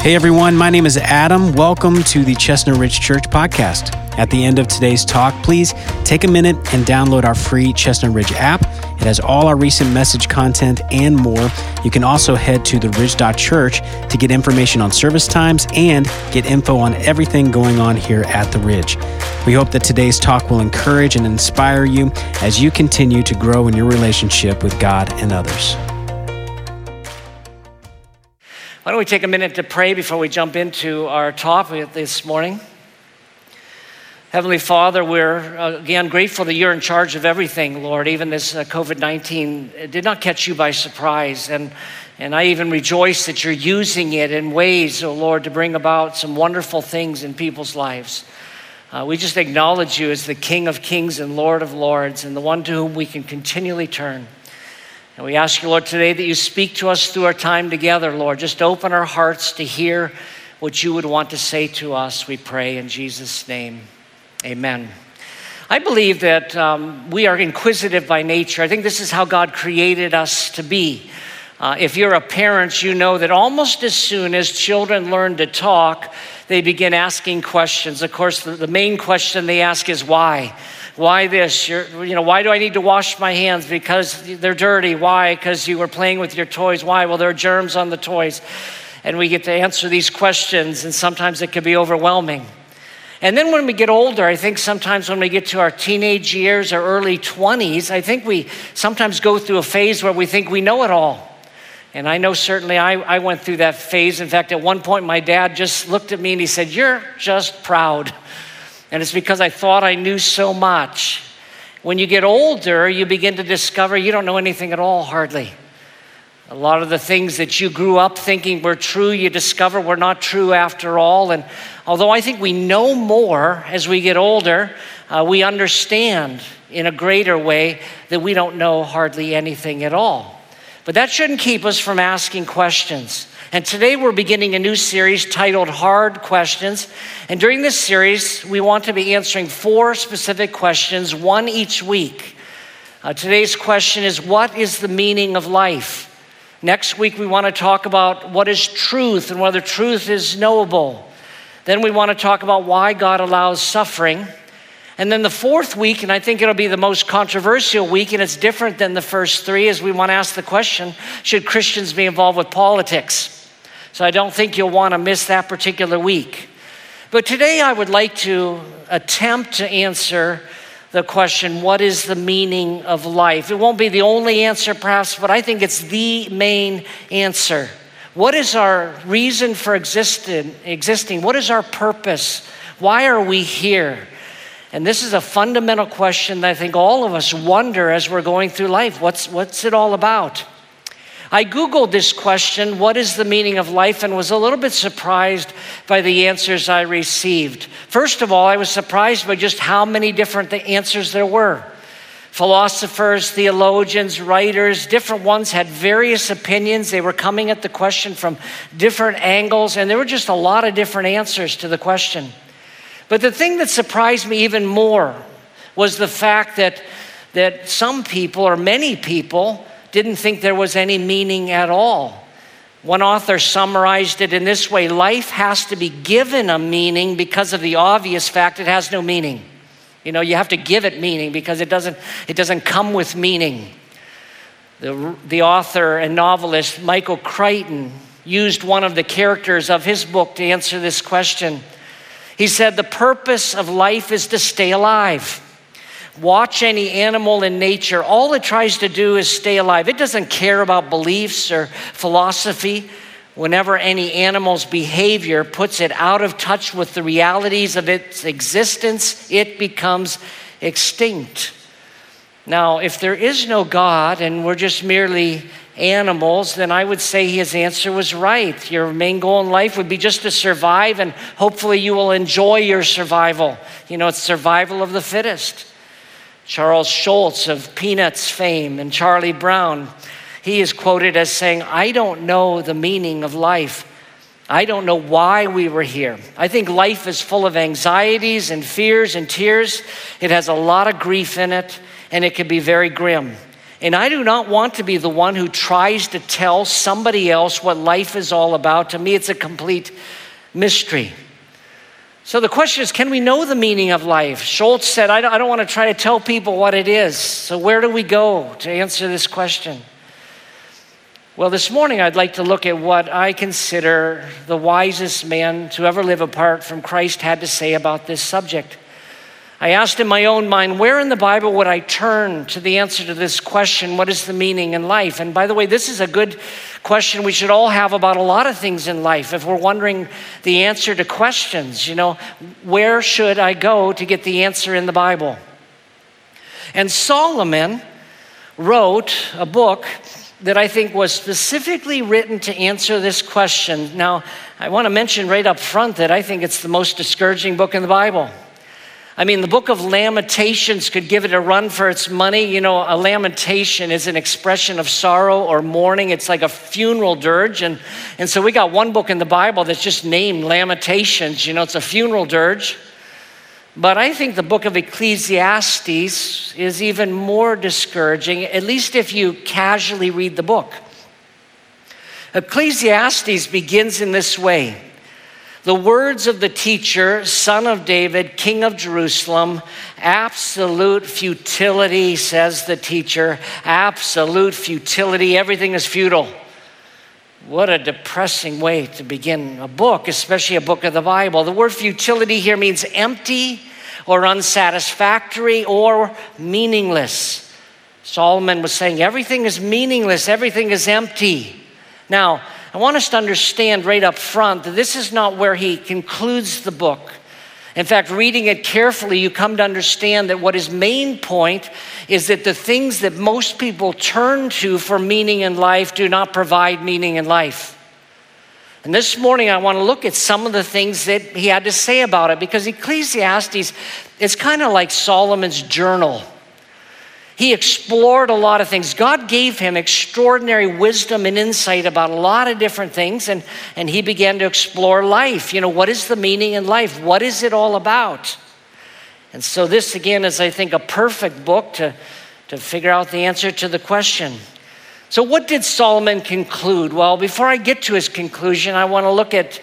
Hey everyone, my name is Adam. Welcome to the Chestnut Ridge Church podcast. At the end of today's talk, please take a minute and download our free Chestnut Ridge app. It has all our recent message content and more. You can also head to the theridge.church to get information on service times and get info on everything going on here at the Ridge. We hope that today's talk will encourage and inspire you as you continue to grow in your relationship with God and others. Why don't we take a minute to pray before we jump into our topic this morning? Heavenly Father, we're uh, again grateful that you're in charge of everything, Lord. Even this uh, COVID 19 did not catch you by surprise. And, and I even rejoice that you're using it in ways, oh Lord, to bring about some wonderful things in people's lives. Uh, we just acknowledge you as the King of Kings and Lord of Lords and the one to whom we can continually turn. And we ask you, Lord, today that you speak to us through our time together, Lord. Just open our hearts to hear what you would want to say to us, we pray in Jesus' name. Amen. I believe that um, we are inquisitive by nature. I think this is how God created us to be. Uh, if you're a parent, you know that almost as soon as children learn to talk, they begin asking questions. Of course, the, the main question they ask is why. Why this? You're, you know, why do I need to wash my hands? Because they're dirty. Why? Because you were playing with your toys. Why? Well, there are germs on the toys. And we get to answer these questions, and sometimes it can be overwhelming. And then when we get older, I think sometimes when we get to our teenage years or early 20s, I think we sometimes go through a phase where we think we know it all. And I know certainly I, I went through that phase. In fact, at one point, my dad just looked at me and he said, You're just proud. And it's because I thought I knew so much. When you get older, you begin to discover you don't know anything at all, hardly. A lot of the things that you grew up thinking were true, you discover were not true after all. And although I think we know more as we get older, uh, we understand in a greater way that we don't know hardly anything at all. But that shouldn't keep us from asking questions. And today we're beginning a new series titled Hard Questions. And during this series, we want to be answering four specific questions, one each week. Uh, today's question is What is the meaning of life? Next week, we want to talk about what is truth and whether truth is knowable. Then we want to talk about why God allows suffering. And then the fourth week, and I think it'll be the most controversial week, and it's different than the first three, is we want to ask the question should Christians be involved with politics? So I don't think you'll want to miss that particular week. But today I would like to attempt to answer the question what is the meaning of life? It won't be the only answer, perhaps, but I think it's the main answer. What is our reason for existing? What is our purpose? Why are we here? And this is a fundamental question that I think all of us wonder as we're going through life. What's, what's it all about? I Googled this question, what is the meaning of life, and was a little bit surprised by the answers I received. First of all, I was surprised by just how many different answers there were. Philosophers, theologians, writers, different ones had various opinions. They were coming at the question from different angles, and there were just a lot of different answers to the question. But the thing that surprised me even more was the fact that, that some people, or many people, didn't think there was any meaning at all. One author summarized it in this way life has to be given a meaning because of the obvious fact it has no meaning. You know, you have to give it meaning because it doesn't, it doesn't come with meaning. The, the author and novelist Michael Crichton used one of the characters of his book to answer this question. He said, The purpose of life is to stay alive. Watch any animal in nature. All it tries to do is stay alive. It doesn't care about beliefs or philosophy. Whenever any animal's behavior puts it out of touch with the realities of its existence, it becomes extinct. Now, if there is no God and we're just merely animals, then I would say his answer was right. Your main goal in life would be just to survive, and hopefully you will enjoy your survival. You know, it's survival of the fittest. Charles Schulz of Peanuts fame and Charlie Brown, he is quoted as saying, I don't know the meaning of life. I don't know why we were here. I think life is full of anxieties and fears and tears. It has a lot of grief in it, and it can be very grim. And I do not want to be the one who tries to tell somebody else what life is all about. To me, it's a complete mystery. So the question is can we know the meaning of life? Schulz said, I don't, I don't want to try to tell people what it is. So where do we go to answer this question? Well, this morning I'd like to look at what I consider the wisest man to ever live apart from Christ had to say about this subject. I asked in my own mind, where in the Bible would I turn to the answer to this question, what is the meaning in life? And by the way, this is a good question we should all have about a lot of things in life. If we're wondering the answer to questions, you know, where should I go to get the answer in the Bible? And Solomon wrote a book that I think was specifically written to answer this question. Now, I want to mention right up front that I think it's the most discouraging book in the Bible. I mean, the book of Lamentations could give it a run for its money. You know, a lamentation is an expression of sorrow or mourning, it's like a funeral dirge. And, and so we got one book in the Bible that's just named Lamentations. You know, it's a funeral dirge. But I think the book of Ecclesiastes is even more discouraging, at least if you casually read the book. Ecclesiastes begins in this way the words of the teacher, son of David, king of Jerusalem, absolute futility, says the teacher, absolute futility. Everything is futile. What a depressing way to begin a book, especially a book of the Bible. The word futility here means empty or unsatisfactory or meaningless. Solomon was saying everything is meaningless, everything is empty. Now, I want us to understand right up front that this is not where he concludes the book. In fact, reading it carefully, you come to understand that what his main point is that the things that most people turn to for meaning in life do not provide meaning in life. And this morning, I want to look at some of the things that he had to say about it because Ecclesiastes is kind of like Solomon's journal. He explored a lot of things. God gave him extraordinary wisdom and insight about a lot of different things, and, and he began to explore life. You know, what is the meaning in life? What is it all about? And so, this again is, I think, a perfect book to, to figure out the answer to the question. So, what did Solomon conclude? Well, before I get to his conclusion, I want to look at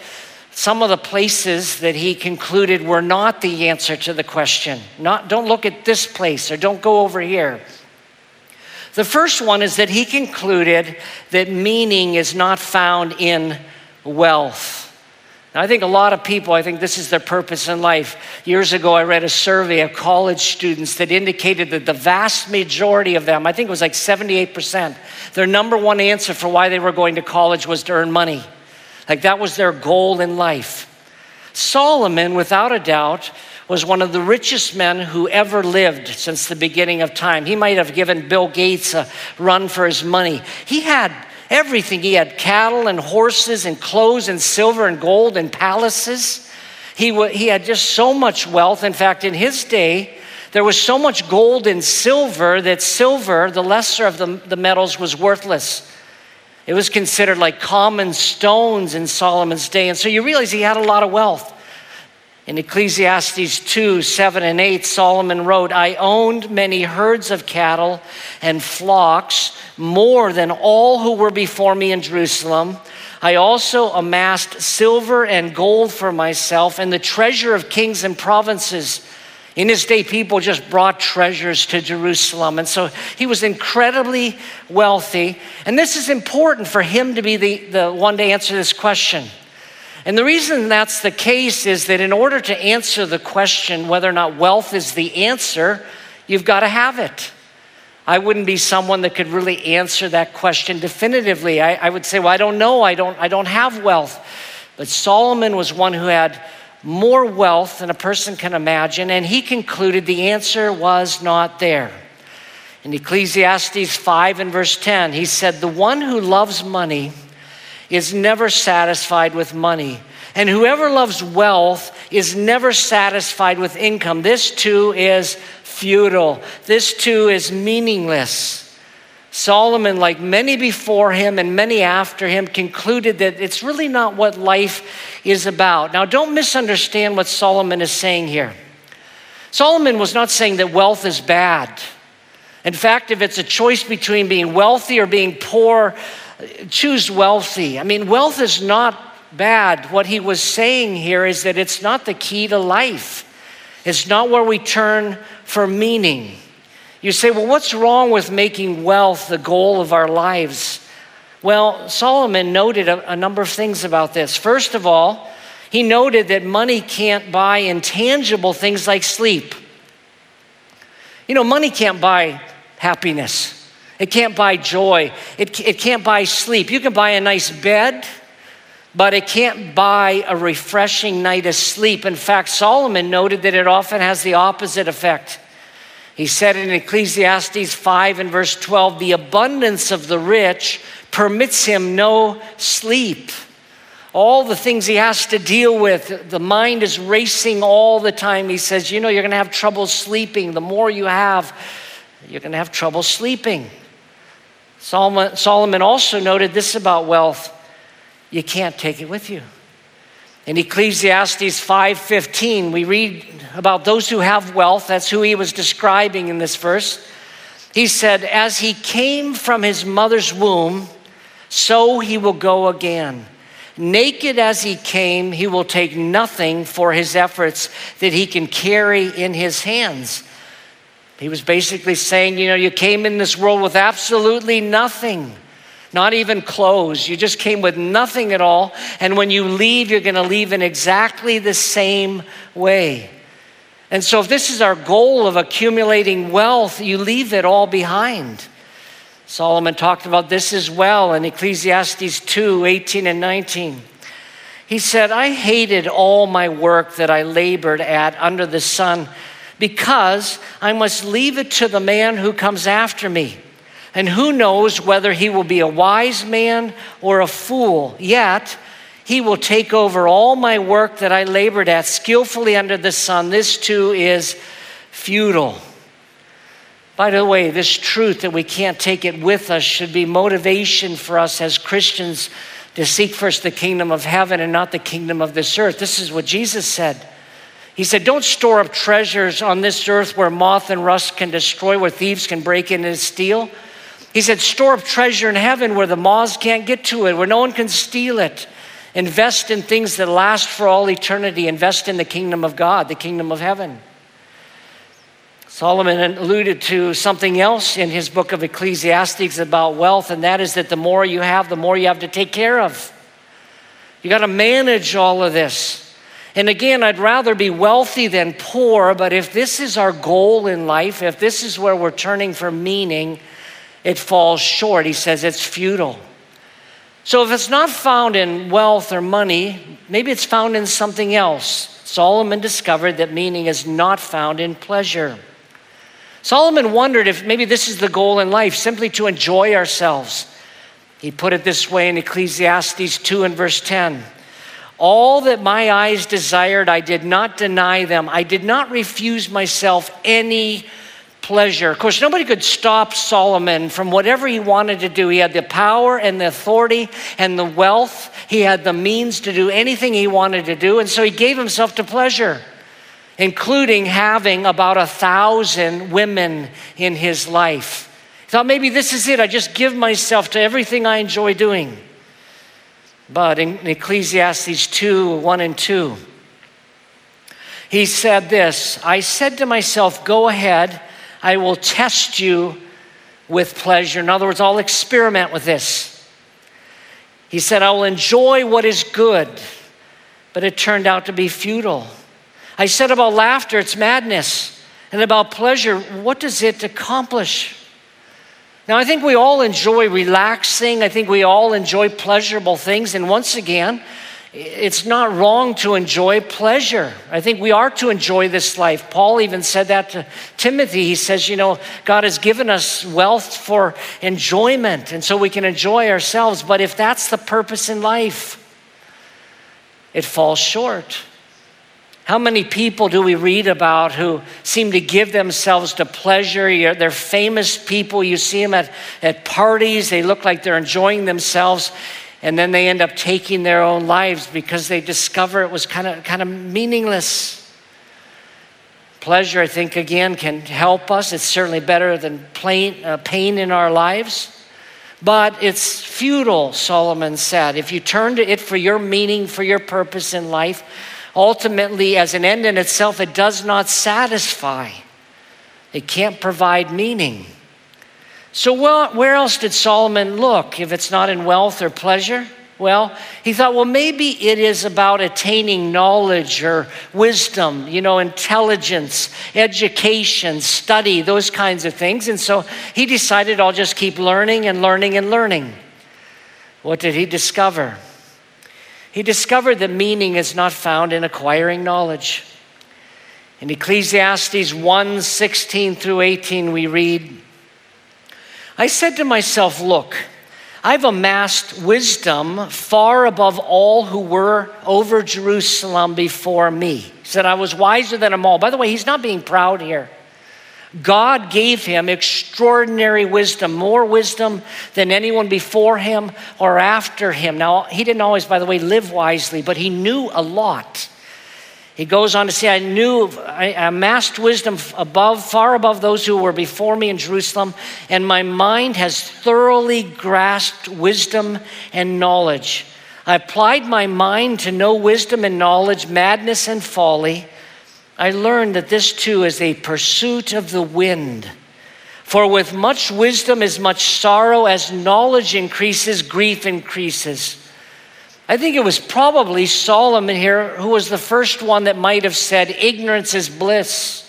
some of the places that he concluded were not the answer to the question. Not, don't look at this place or don't go over here. The first one is that he concluded that meaning is not found in wealth. Now, I think a lot of people, I think this is their purpose in life. Years ago, I read a survey of college students that indicated that the vast majority of them, I think it was like 78%, their number one answer for why they were going to college was to earn money. Like that was their goal in life. Solomon, without a doubt, was one of the richest men who ever lived since the beginning of time. He might have given Bill Gates a run for his money. He had everything. He had cattle and horses and clothes and silver and gold and palaces. He, w- he had just so much wealth. In fact, in his day, there was so much gold and silver that silver, the lesser of the, the metals, was worthless. It was considered like common stones in Solomon's day. And so you realize he had a lot of wealth. In Ecclesiastes 2 7 and 8, Solomon wrote, I owned many herds of cattle and flocks, more than all who were before me in Jerusalem. I also amassed silver and gold for myself and the treasure of kings and provinces. In his day, people just brought treasures to Jerusalem. And so he was incredibly wealthy. And this is important for him to be the, the one to answer this question. And the reason that's the case is that in order to answer the question whether or not wealth is the answer, you've got to have it. I wouldn't be someone that could really answer that question definitively. I, I would say, well, I don't know. I don't, I don't have wealth. But Solomon was one who had more wealth than a person can imagine, and he concluded the answer was not there. In Ecclesiastes 5 and verse 10, he said, The one who loves money is never satisfied with money, and whoever loves wealth is never satisfied with income. This too is futile, this too is meaningless. Solomon, like many before him and many after him, concluded that it's really not what life is about. Now, don't misunderstand what Solomon is saying here. Solomon was not saying that wealth is bad. In fact, if it's a choice between being wealthy or being poor, choose wealthy. I mean, wealth is not bad. What he was saying here is that it's not the key to life, it's not where we turn for meaning. You say, well, what's wrong with making wealth the goal of our lives? Well, Solomon noted a, a, number of things about this. First of all, he noted that money can't buy intangible things like sleep. You know, money can't buy happiness, it can't buy joy, it, it can't buy sleep. You can buy a nice bed, but it can't buy a refreshing night of sleep. In fact, Solomon noted that it often has the opposite effect. He said in Ecclesiastes 5 and verse 12, the abundance of the rich permits him no sleep. All the things he has to deal with, the mind is racing all the time. He says, You know, you're going to have trouble sleeping. The more you have, you're going to have trouble sleeping. Solomon, also noted this about wealth you can't take it with you. In Ecclesiastes 5:15, we read about those who have wealth. That's who he was describing in this verse. He said, "As he came from his mother's womb, so he will go again. Naked as he came, he will take nothing for his efforts that he can carry in his hands." He was basically saying, you know, you came in this world with absolutely nothing not even clothes. You just came with nothing at all. And when you leave, you're going to leave in exactly the same way. And so, if this is our goal of accumulating wealth, you leave it all behind. Solomon talked about this as well in Ecclesiastes 2 18 and 19. He said, I hated all my work that I labored at under the sun because I must leave it to the man who comes after me. And who knows whether he will be a wise man or a fool? Yet, he will take over all my work that I labored at skillfully under the sun. This too is futile. By the way, this truth that we can't take it with us should be motivation for us as Christians to seek first the kingdom of heaven and not the kingdom of this earth. This is what Jesus said. He said, Don't store up treasures on this earth where moth and rust can destroy, where thieves can break in and steal. He said, Store up treasure in heaven where the moths can't get to it, where no one can steal it. Invest in things that last for all eternity. Invest in the kingdom of God, the kingdom of heaven. Solomon alluded to something else in his book of Ecclesiastes about wealth, and that is that the more you have, the more you have to take care of. You got to manage all of this. And again, I'd rather be wealthy than poor, but if this is our goal in life, if this is where we're turning for meaning, it falls short. He says it's futile. So if it's not found in wealth or money, maybe it's found in something else. Solomon discovered that meaning is not found in pleasure. Solomon wondered if maybe this is the goal in life, simply to enjoy ourselves. He put it this way in Ecclesiastes 2 and verse 10. All that my eyes desired, I did not deny them. I did not refuse myself any pleasure. Of course, nobody could stop Solomon from whatever he wanted to do. He had the power and the authority and the wealth, he had the means to do anything he wanted to do. And so he gave himself to pleasure, including having about a thousand women in his life. He thought maybe this is it. I just give myself to everything I enjoy doing. But in Ecclesiastes 2 1 and 2, he said this I said to myself, Go ahead I will test you with pleasure. In other words, I'll experiment with this. He said, I will enjoy what is good, but it turned out to be futile. I said about laughter, it's madness. And about pleasure, what does it accomplish? Now, I think we all enjoy relaxing. I think we all enjoy pleasurable things. And once again, it's not wrong to enjoy pleasure. I think we are to enjoy this life. Paul even said that to Timothy. He says, you know, God has given us wealth for enjoyment, and so we can enjoy ourselves. But if that's the purpose in life, it falls short. How many people do we read about who seem to give themselves to pleasure? They're famous people. You see them at, at parties, they look like they're enjoying themselves and then they end up taking their own lives because they discover it was kind of kind of meaningless Pleasure, I think, again, can help us. It's certainly better than plain, uh, pain in our lives. But it's futile, Solomon said. If you turn to it for your meaning, for your purpose in life, ultimately, as an end in itself, it does not satisfy. It can't provide meaning. So, well, where else did Solomon look if it's not in wealth or pleasure? Well, he thought, well, maybe it is about attaining knowledge or wisdom, you know, intelligence, education, study, those kinds of things. And so he decided, I'll just keep learning and learning and learning. What did he discover? He discovered that meaning is not found in acquiring knowledge. In Ecclesiastes 1 16 through 18, we read, I said to myself, Look, I've amassed wisdom far above all who were over Jerusalem before me. He said, I was wiser than them all. By the way, he's not being proud here. God gave him extraordinary wisdom, more wisdom than anyone before him or after him. Now, he didn't always, by the way, live wisely, but he knew a lot. He goes on to say, I knew, I amassed wisdom above, far above those who were before me in Jerusalem, and my mind has thoroughly grasped wisdom and knowledge. I applied my mind to know wisdom and knowledge, madness and folly. I learned that this too is a pursuit of the wind. For with much wisdom is much sorrow, as knowledge increases, grief increases. I think it was probably Solomon here who was the first one that might have said, Ignorance is bliss.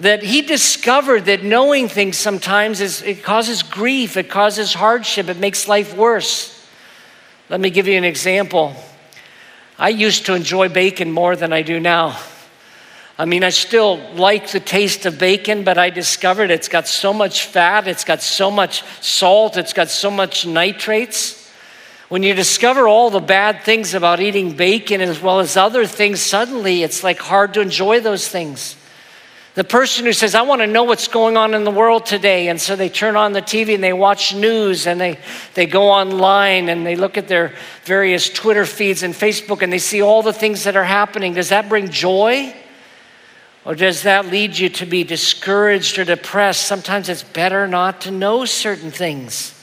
That he discovered that knowing things sometimes is, it causes grief, it causes hardship, it makes life worse. Let me give you an example. I used to enjoy bacon more than I do now. I mean, I still like the taste of bacon, but I discovered it's got so much fat, it's got so much salt, it's got so much nitrates when you discover all the bad things about eating bacon as well as other things, suddenly it's like hard to enjoy those things. The person who says, I want to know what's going on in the world today. And so they turn on the TV and they watch news and they, they go online and they look at their various Twitter feeds and Facebook and they see all the things that are happening. Does that bring joy? Or does that lead you to be discouraged or depressed? Sometimes it's better not to know certain things.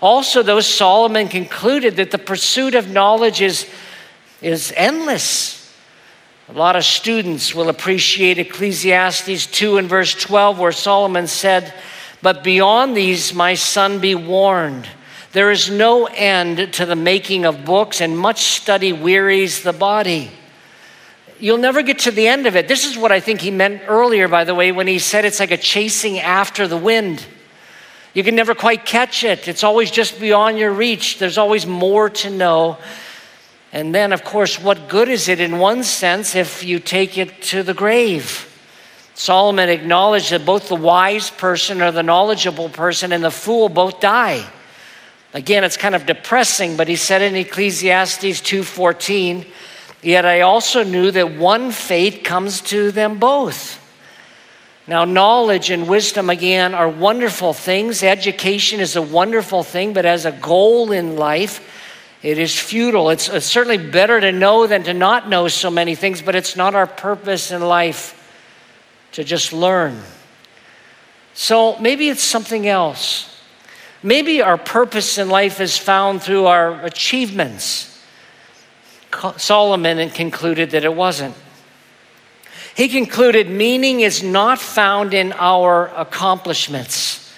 Also, though, Solomon concluded that the pursuit of knowledge is, is endless. A lot of students will appreciate Ecclesiastes 2 and verse 12, where Solomon said, But beyond these, my son, be warned. There is no end to the making of books, and much study wearies the body. You'll never get to the end of it. This is what I think he meant earlier, by the way, when he said it's like a chasing after the wind. You can never quite catch it. It's always just beyond your reach. There's always more to know. And then, of course, what good is it in one sense if you take it to the grave? Solomon acknowledged that both the wise person or the knowledgeable person and the fool both die. Again, it's kind of depressing, but he said in Ecclesiastes 2:14, "Yet I also knew that one fate comes to them both." Now, knowledge and wisdom, again, are wonderful things. Education is a wonderful thing, but as a goal in life, it is futile. It's, certainly better to know than to not know so many things, but it's not our purpose in life to just learn. So maybe it's something else. Maybe our purpose in life is found through our achievements. Solomon concluded that it wasn't. He concluded meaning is not found in our accomplishments.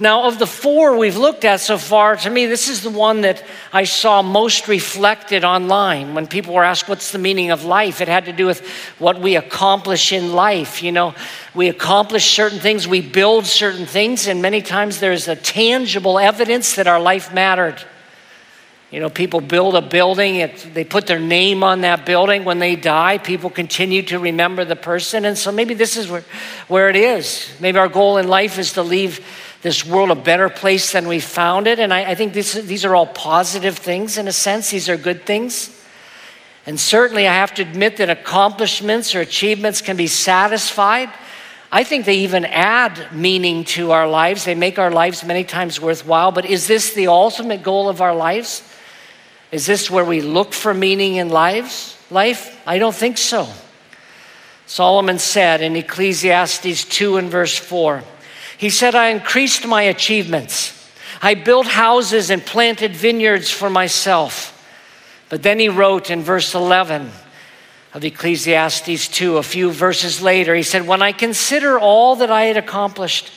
Now, of the four we've looked at so far, to me, this is the one that I saw most reflected online when people were asked, What's the meaning of life? It had to do with what we accomplish in life. You know, we accomplish certain things, we build certain things, and many times there's a tangible evidence that our life mattered. You know, people build a building, it, they put their name on that building. When they die, people continue to remember the person. And so maybe this is where, where it is. Maybe our goal in life is to leave this world a better place than we found it. And I, I think this, these are all positive things in a sense, these are good things. And certainly, I have to admit that accomplishments or achievements can be satisfied. I think they even add meaning to our lives. They make our lives many times worthwhile. But is this the ultimate goal of our lives? Is this where we look for meaning in lives? Life? I don't think so. Solomon said in Ecclesiastes 2 and verse 4, he said, I increased my achievements. I built houses and planted vineyards for myself. But then he wrote in verse 11 of Ecclesiastes 2, a few verses later, he said, When I consider all that I had accomplished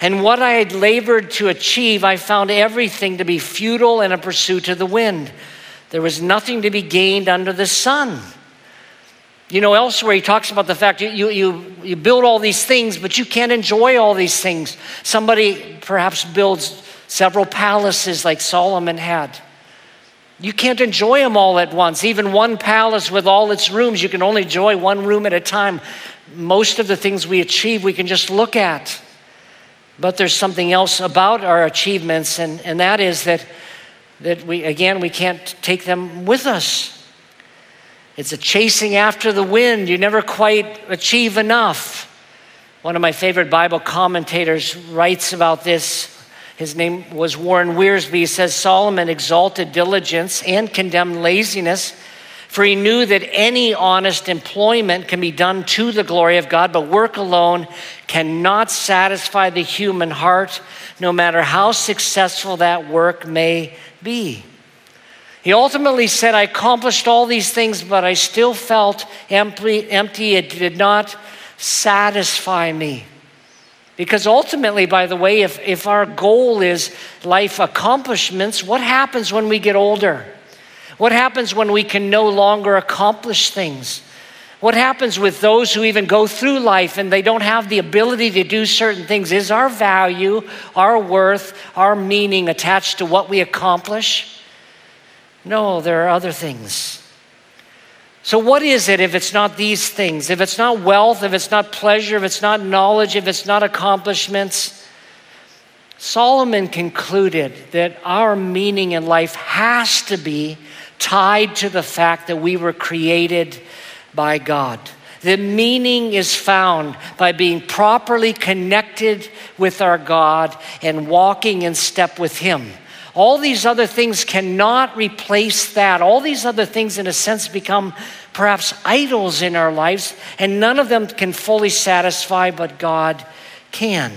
and what I had labored to achieve, I found everything to be futile and a pursuit of the wind. There was nothing to be gained under the sun. You know, elsewhere he talks about the fact you, you, you, you build all these things, but you can't enjoy all these things. Somebody perhaps builds several palaces like Solomon had. You can't enjoy them all at once. Even one palace with all its rooms, you can only enjoy one room at a time. Most of the things we achieve, we can just look at. But there's something else about our achievements, and, and that is that, that we, again, we can't take them with us. It's a chasing after the wind. You never quite achieve enough. One of my favorite Bible commentators writes about this. His name was Warren Wiersbe. He says Solomon exalted diligence and condemned laziness, for he knew that any honest employment can be done to the glory of God, but work alone cannot satisfy the human heart, no matter how successful that work may be. He ultimately said, I accomplished all these things, but I still felt empty. empty. It did not satisfy me. Because ultimately, by the way, if, if our goal is life accomplishments, what happens when we get older? What happens when we can no longer accomplish things? What happens with those who even go through life and they don't have the ability to do certain things? Is our value, our worth, our meaning attached to what we accomplish? No, there are other things. So, what is it if it's not these things? If it's not wealth, if it's not pleasure, if it's not knowledge, if it's not accomplishments? Solomon concluded that our meaning in life has to be tied to the fact that we were created by God. The meaning is found by being properly connected with our God and walking in step with Him. All these other things cannot replace that. All these other things, in a sense, become perhaps idols in our lives, and none of them can fully satisfy, but God can.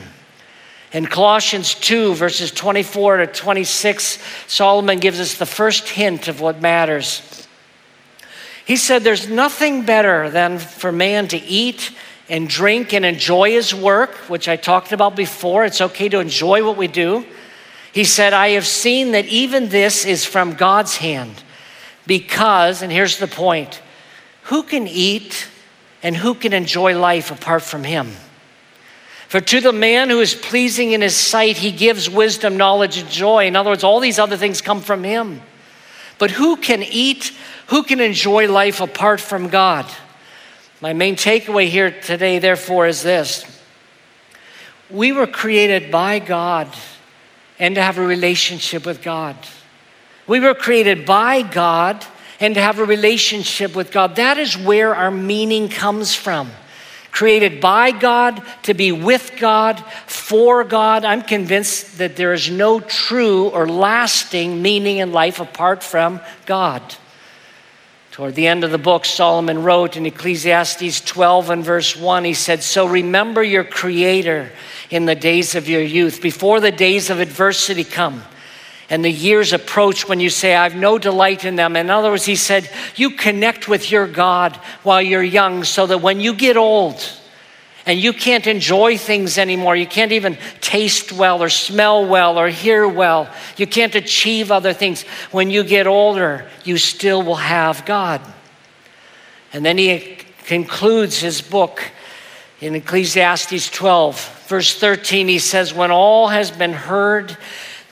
In Colossians 2, verses 24 to 26, Solomon gives us the first hint of what matters. He said, There's nothing better than for man to eat and drink and enjoy his work, which I talked about before. It's okay to enjoy what we do. He said, I have seen that even this is from God's hand. Because, and here's the point who can eat and who can enjoy life apart from Him? For to the man who is pleasing in his sight, he gives wisdom, knowledge, and joy. In other words, all these other things come from him. But who can eat, who can enjoy life apart from God? My main takeaway here today, therefore, is this we were created by God and to have a relationship with God. We were created by God and to have a relationship with God. That is where our meaning comes from. Created by God, to be with God, for God. I'm convinced that there is no true or lasting meaning in life apart from God. Toward the end of the book, Solomon wrote in Ecclesiastes 12 and verse 1, he said, So remember your Creator in the days of your youth, before the days of adversity come and the years approach when you say, I have no delight in them. In other words, he said, You connect with your God while you're young so that when you get old and you can't enjoy things anymore, you can't even taste well or smell well or hear well, you can't achieve other things. When you get older, you still will have God. And then he concludes his book in Ecclesiastes 12, verse 13. He says, When all has been heard,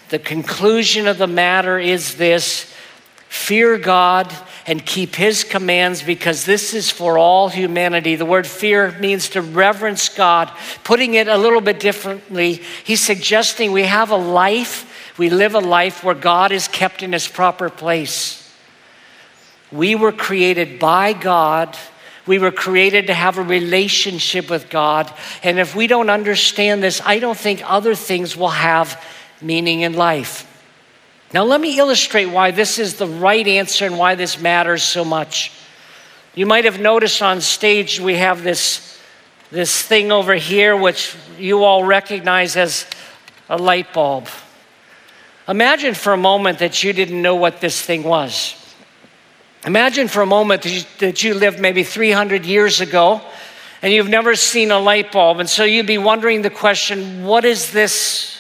the conclusion of the matter is this fear God and keep his commands because this is for all humanity. The word fear means to reverence God. Putting it a little bit differently, he's suggesting we have a life, we live a life where God is kept in his proper place. We were created by God. We were created to have a relationship with God. And if we don't understand this, I don't think other things will have meaning in life. Now, let me illustrate why this is the right answer and why this matters so much. You might have noticed on stage we have this, this thing over here, which you all recognize as a light bulb. Imagine for a moment that you didn't know what this thing was. Imagine for a moment that you, that you lived maybe 300 years ago and you've never seen a light bulb. And so you'd be wondering the question what is this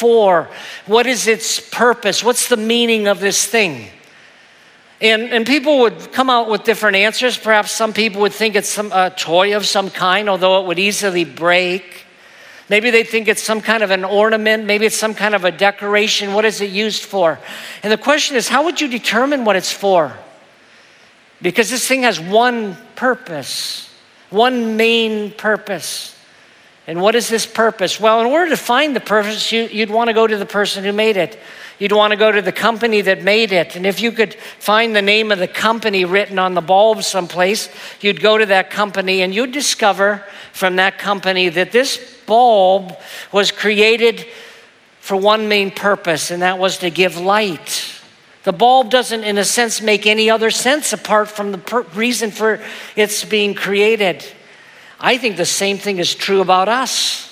for? What is its purpose? What's the meaning of this thing? And, and people would come out with different answers. Perhaps some people would think it's some, a toy of some kind, although it would easily break. Maybe they think it's some kind of an ornament. Maybe it's some kind of a decoration. What is it used for? And the question is, how would you determine what it's for? Because this thing has one purpose, one main purpose. And what is this purpose? Well, in order to find the purpose, you, would want to go to the person who made it. You'd want to go to the company that made it. And if you could find the name of the company written on the bulb someplace, you'd go to that company and you'd discover from that company that this bulb was created for one main purpose, and that was to give light. The bulb doesn't, in a sense, make any other sense apart from the per- reason for its being created. I think the same thing is true about us.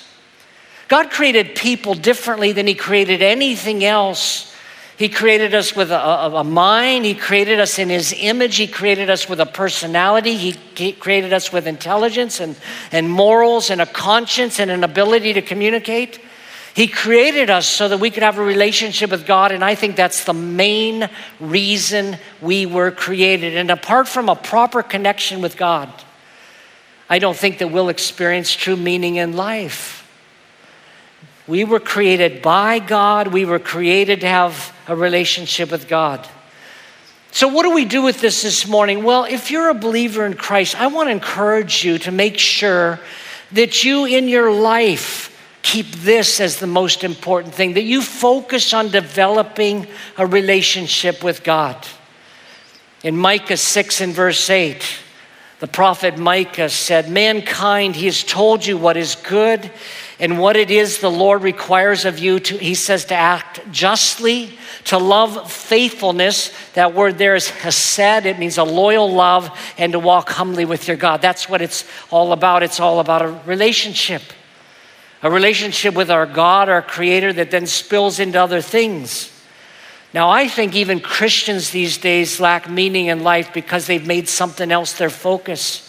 God created people differently than He created anything else. He created us with a, a, mind. He created us in His image. He created us with a personality. He created us with intelligence and, and morals and a conscience and an ability to communicate. He created us so that we could have a relationship with God, and I think that's the main reason we were created. And apart from a proper connection with God, I don't think that we'll experience true meaning in life. We were created by God, we were created to have a relationship with God. So, what do we do with this this morning? Well, if you're a believer in Christ, I want to encourage you to make sure that you in your life keep this as the most important thing, that you focus on developing a relationship with God. In Micah 6 and verse 8, the prophet Micah said, Mankind, he has told you what is good and what it is the Lord requires of you to, he says, to act justly, to love faithfulness. That word there is hesed, it means a loyal love, and to walk humbly with your God. That's what it's all about. It's all about a relationship, a relationship with our God, our Creator, that then spills into other things. Now, I think even Christians these days lack meaning in life because they've made something else their focus.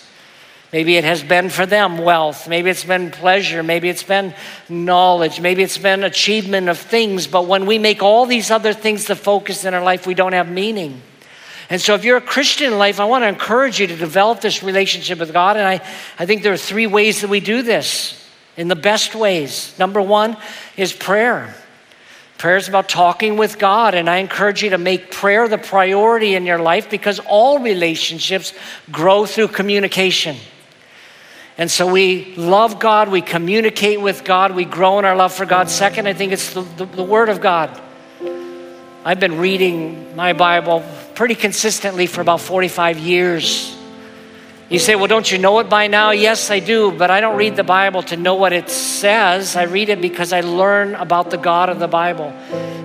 Maybe it has been for them wealth. Maybe it's been pleasure. Maybe it's been knowledge. Maybe it's been achievement of things. But when we make all these other things the focus in our life, we don't have meaning. And so, if you're a Christian in life, I want to encourage you to develop this relationship with God. And I, I think there are three ways that we do this in the best ways. Number one is prayer. Prayer is about talking with God, and I encourage you to make prayer the priority in your life because all relationships grow through communication. And so we love God, we communicate with God, we grow in our love for God. Second, I think it's the, the, the Word of God. I've been reading my Bible pretty consistently for about 45 years. You say, well, don't you know it by now? Yes, I do, but I don't read the Bible to know what it says. I read it because I learn about the God of the Bible.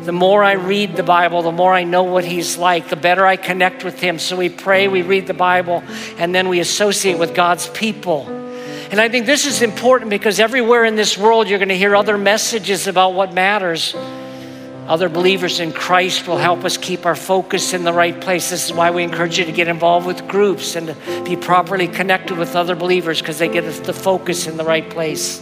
The more I read the Bible, the more I know what He's like, the better I connect with Him. So we pray, we read the Bible, and then we associate with God's people. And I think this is important because everywhere in this world you're going to hear other messages about what matters. Other believers in Christ will help us keep our focus in the right place. This is why we encourage you to get involved with groups and to be properly connected with other believers because they get us the focus in the right place.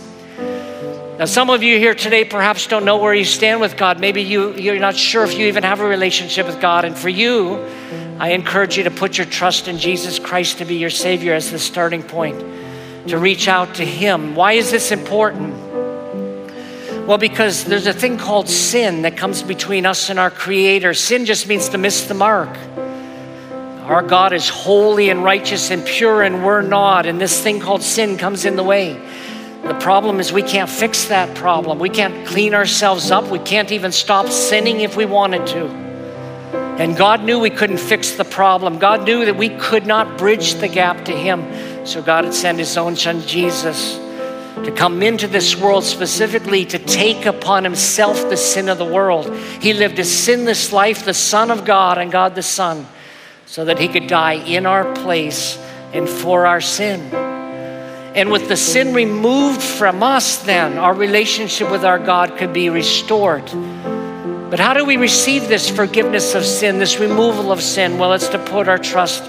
Now, some of you here today perhaps don't know where you stand with God. Maybe you, you're not sure if you even have a relationship with God. And for you, I encourage you to put your trust in Jesus Christ to be your Savior as the starting point to reach out to Him. Why is this important? Well, because there's a thing called sin that comes between us and our Creator. Sin just means to miss the mark. Our God is holy and righteous and pure, and we're not. And this thing called sin comes in the way. The problem is we can't fix that problem. We can't clean ourselves up. We can't even stop sinning if we wanted to. And God knew we couldn't fix the problem. God knew that we could not bridge the gap to Him. So God had sent his own son Jesus to come into this world specifically to take upon himself the sin of the world. He lived a sinless life, the Son of God and God the Son, so that he could die in our place and for our sin. And with the sin removed from us, then our relationship with our God could be restored. But how do we receive this forgiveness of sin, this removal of sin? Well, it's to put our trust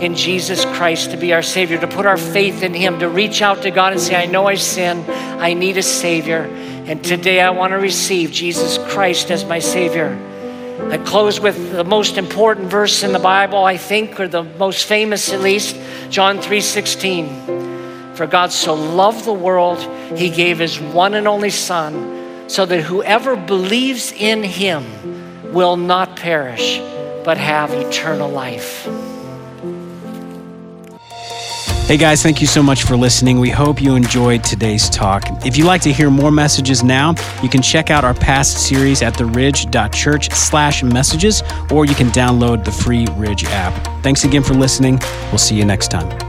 in Jesus Christ to be our Savior, to put our faith in Him, to reach out to God and say, I know I sin, I need a Savior, and today I want to receive Jesus Christ as my Savior. I close with the most important verse in the Bible, I think, or the most famous at least, John 3:16. For God so loved the world, he gave his one and only Son so that whoever believes in him will not perish, but have eternal life. Hey guys, thank you so much for listening. We hope you enjoyed today's talk. If you'd like to hear more messages now, you can check out our past series at theridge.church slash messages, or you can download the free Ridge app. Thanks again for listening. We'll see you next time.